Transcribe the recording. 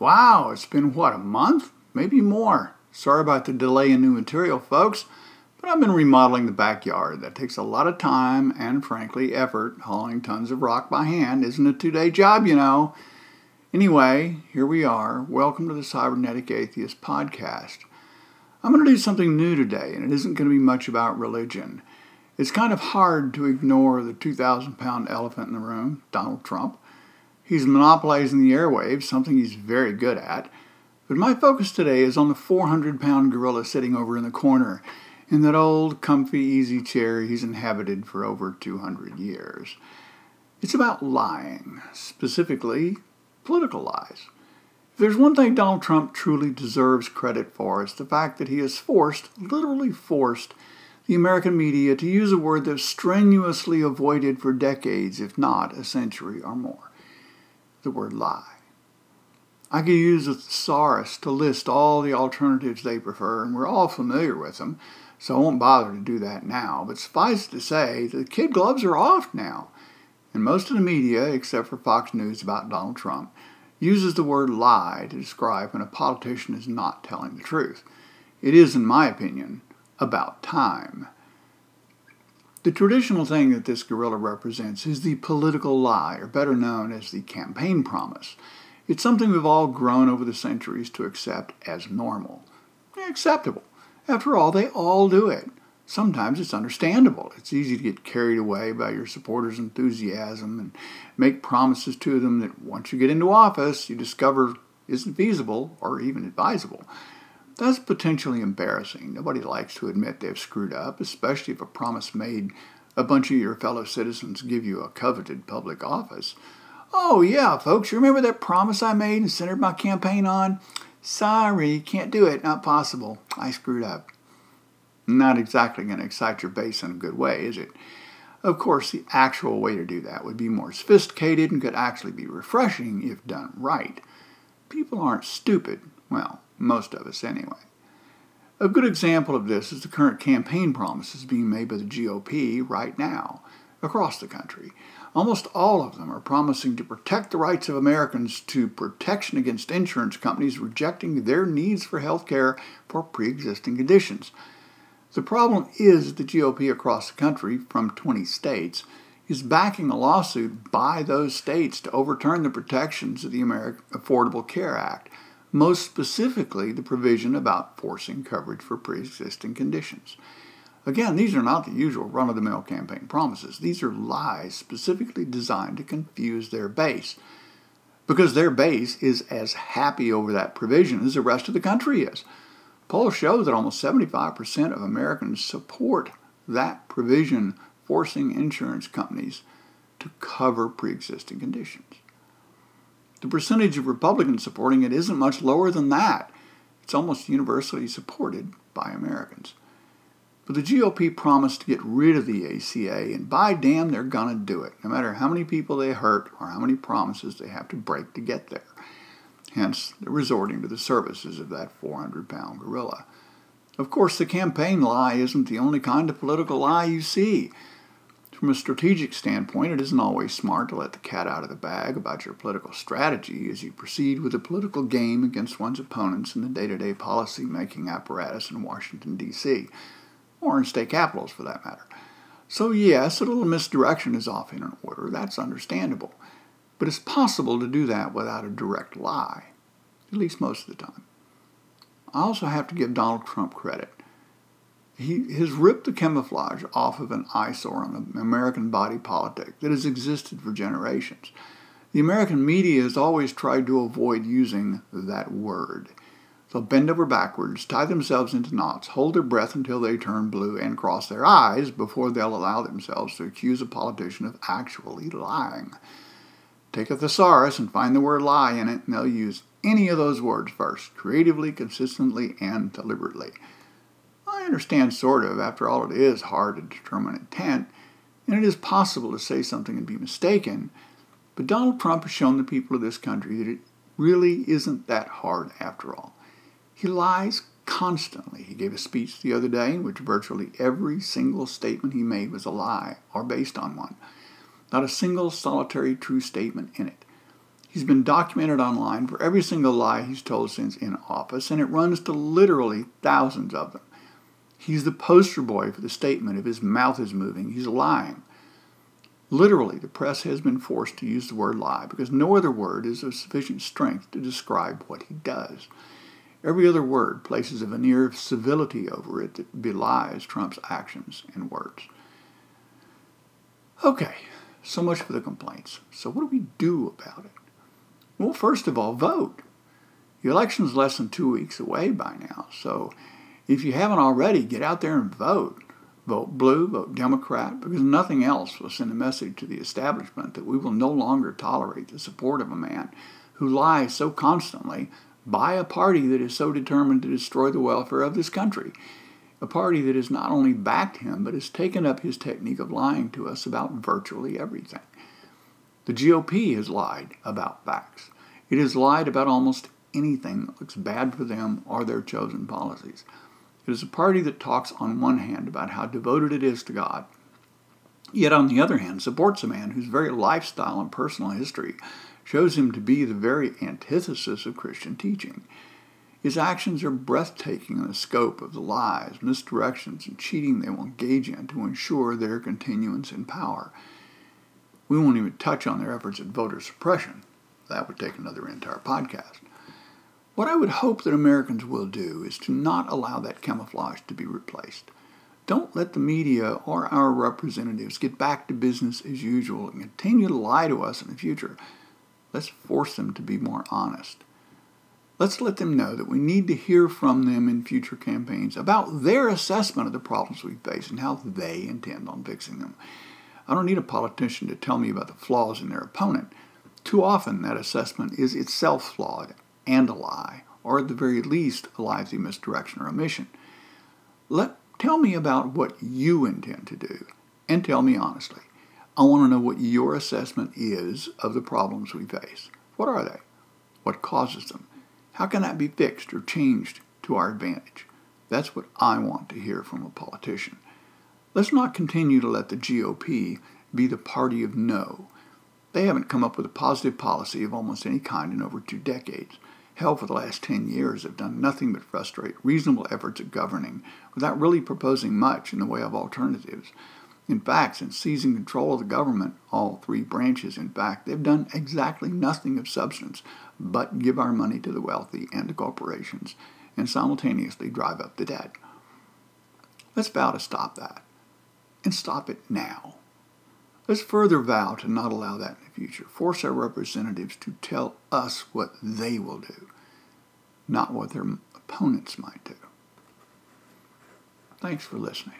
Wow, it's been what, a month? Maybe more. Sorry about the delay in new material, folks, but I've been remodeling the backyard. That takes a lot of time and, frankly, effort. Hauling tons of rock by hand isn't a two day job, you know. Anyway, here we are. Welcome to the Cybernetic Atheist Podcast. I'm going to do something new today, and it isn't going to be much about religion. It's kind of hard to ignore the 2,000 pound elephant in the room, Donald Trump. He's monopolizing the airwaves, something he's very good at. But my focus today is on the 400 pound gorilla sitting over in the corner in that old, comfy, easy chair he's inhabited for over 200 years. It's about lying, specifically political lies. If there's one thing Donald Trump truly deserves credit for, it's the fact that he has forced, literally forced, the American media to use a word they've strenuously avoided for decades, if not a century or more the word lie. I could use a thesaurus to list all the alternatives they prefer, and we're all familiar with them, so I won't bother to do that now. But suffice it to say, the kid gloves are off now, and most of the media, except for Fox News about Donald Trump, uses the word lie to describe when a politician is not telling the truth. It is, in my opinion, about time. The traditional thing that this gorilla represents is the political lie, or better known as the campaign promise. It's something we've all grown over the centuries to accept as normal. Acceptable. After all, they all do it. Sometimes it's understandable. It's easy to get carried away by your supporters' enthusiasm and make promises to them that once you get into office, you discover isn't feasible or even advisable. That's potentially embarrassing. Nobody likes to admit they've screwed up, especially if a promise made a bunch of your fellow citizens give you a coveted public office. Oh, yeah, folks, you remember that promise I made and centered my campaign on? Sorry, can't do it, not possible. I screwed up. Not exactly going to excite your base in a good way, is it? Of course, the actual way to do that would be more sophisticated and could actually be refreshing if done right. People aren't stupid. Well, most of us anyway. A good example of this is the current campaign promises being made by the GOP right now across the country. Almost all of them are promising to protect the rights of Americans to protection against insurance companies rejecting their needs for health care for pre existing conditions. The problem is that the GOP across the country, from 20 states, is backing a lawsuit by those states to overturn the protections of the American Affordable Care Act most specifically the provision about forcing coverage for pre existing conditions. Again, these are not the usual run of the mill campaign promises. These are lies specifically designed to confuse their base. Because their base is as happy over that provision as the rest of the country is. Polls show that almost 75% of Americans support that provision forcing insurance companies to cover pre existing conditions. The percentage of Republicans supporting it isn't much lower than that. It's almost universally supported by Americans. But the GOP promised to get rid of the ACA, and by damn, they're going to do it, no matter how many people they hurt or how many promises they have to break to get there. Hence, they're resorting to the services of that 400 pound gorilla. Of course, the campaign lie isn't the only kind of political lie you see. From a strategic standpoint, it isn't always smart to let the cat out of the bag about your political strategy as you proceed with a political game against one's opponents in the day to day policy making apparatus in Washington, D.C., or in state capitals for that matter. So, yes, a little misdirection is often in order. That's understandable. But it's possible to do that without a direct lie, at least most of the time. I also have to give Donald Trump credit he has ripped the camouflage off of an eyesore on American body politic that has existed for generations. The American media has always tried to avoid using that word. They'll bend over backwards, tie themselves into knots, hold their breath until they turn blue, and cross their eyes before they'll allow themselves to accuse a politician of actually lying. Take a thesaurus and find the word lie in it, and they'll use any of those words first, creatively, consistently, and deliberately. Understand, sort of. After all, it is hard to determine intent, and it is possible to say something and be mistaken. But Donald Trump has shown the people of this country that it really isn't that hard after all. He lies constantly. He gave a speech the other day in which virtually every single statement he made was a lie or based on one. Not a single solitary true statement in it. He's been documented online for every single lie he's told since in office, and it runs to literally thousands of them. He's the poster boy for the statement if his mouth is moving, he's lying. Literally, the press has been forced to use the word lie because no other word is of sufficient strength to describe what he does. Every other word places a veneer of civility over it that belies Trump's actions and words. Okay, so much for the complaints. So, what do we do about it? Well, first of all, vote. The election's less than two weeks away by now, so if you haven't already, get out there and vote. Vote blue, vote Democrat, because nothing else will send a message to the establishment that we will no longer tolerate the support of a man who lies so constantly by a party that is so determined to destroy the welfare of this country. A party that has not only backed him, but has taken up his technique of lying to us about virtually everything. The GOP has lied about facts. It has lied about almost anything that looks bad for them or their chosen policies. It is a party that talks on one hand about how devoted it is to God, yet on the other hand supports a man whose very lifestyle and personal history shows him to be the very antithesis of Christian teaching. His actions are breathtaking in the scope of the lies, misdirections, and cheating they will engage in to ensure their continuance in power. We won't even touch on their efforts at voter suppression. That would take another entire podcast. What I would hope that Americans will do is to not allow that camouflage to be replaced. Don't let the media or our representatives get back to business as usual and continue to lie to us in the future. Let's force them to be more honest. Let's let them know that we need to hear from them in future campaigns about their assessment of the problems we face and how they intend on fixing them. I don't need a politician to tell me about the flaws in their opponent. Too often, that assessment is itself flawed and a lie, or at the very least, a lively misdirection or omission. Let, tell me about what you intend to do, and tell me honestly. I want to know what your assessment is of the problems we face. What are they? What causes them? How can that be fixed or changed to our advantage? That's what I want to hear from a politician. Let's not continue to let the GOP be the party of no. They haven't come up with a positive policy of almost any kind in over two decades hell for the last 10 years have done nothing but frustrate reasonable efforts at governing without really proposing much in the way of alternatives. In fact, since seizing control of the government, all three branches, in fact, they've done exactly nothing of substance but give our money to the wealthy and to corporations and simultaneously drive up the debt. Let's vow to stop that and stop it now. Let's further vow to not allow that in the future. Force our representatives to tell us what they will do, not what their opponents might do. Thanks for listening.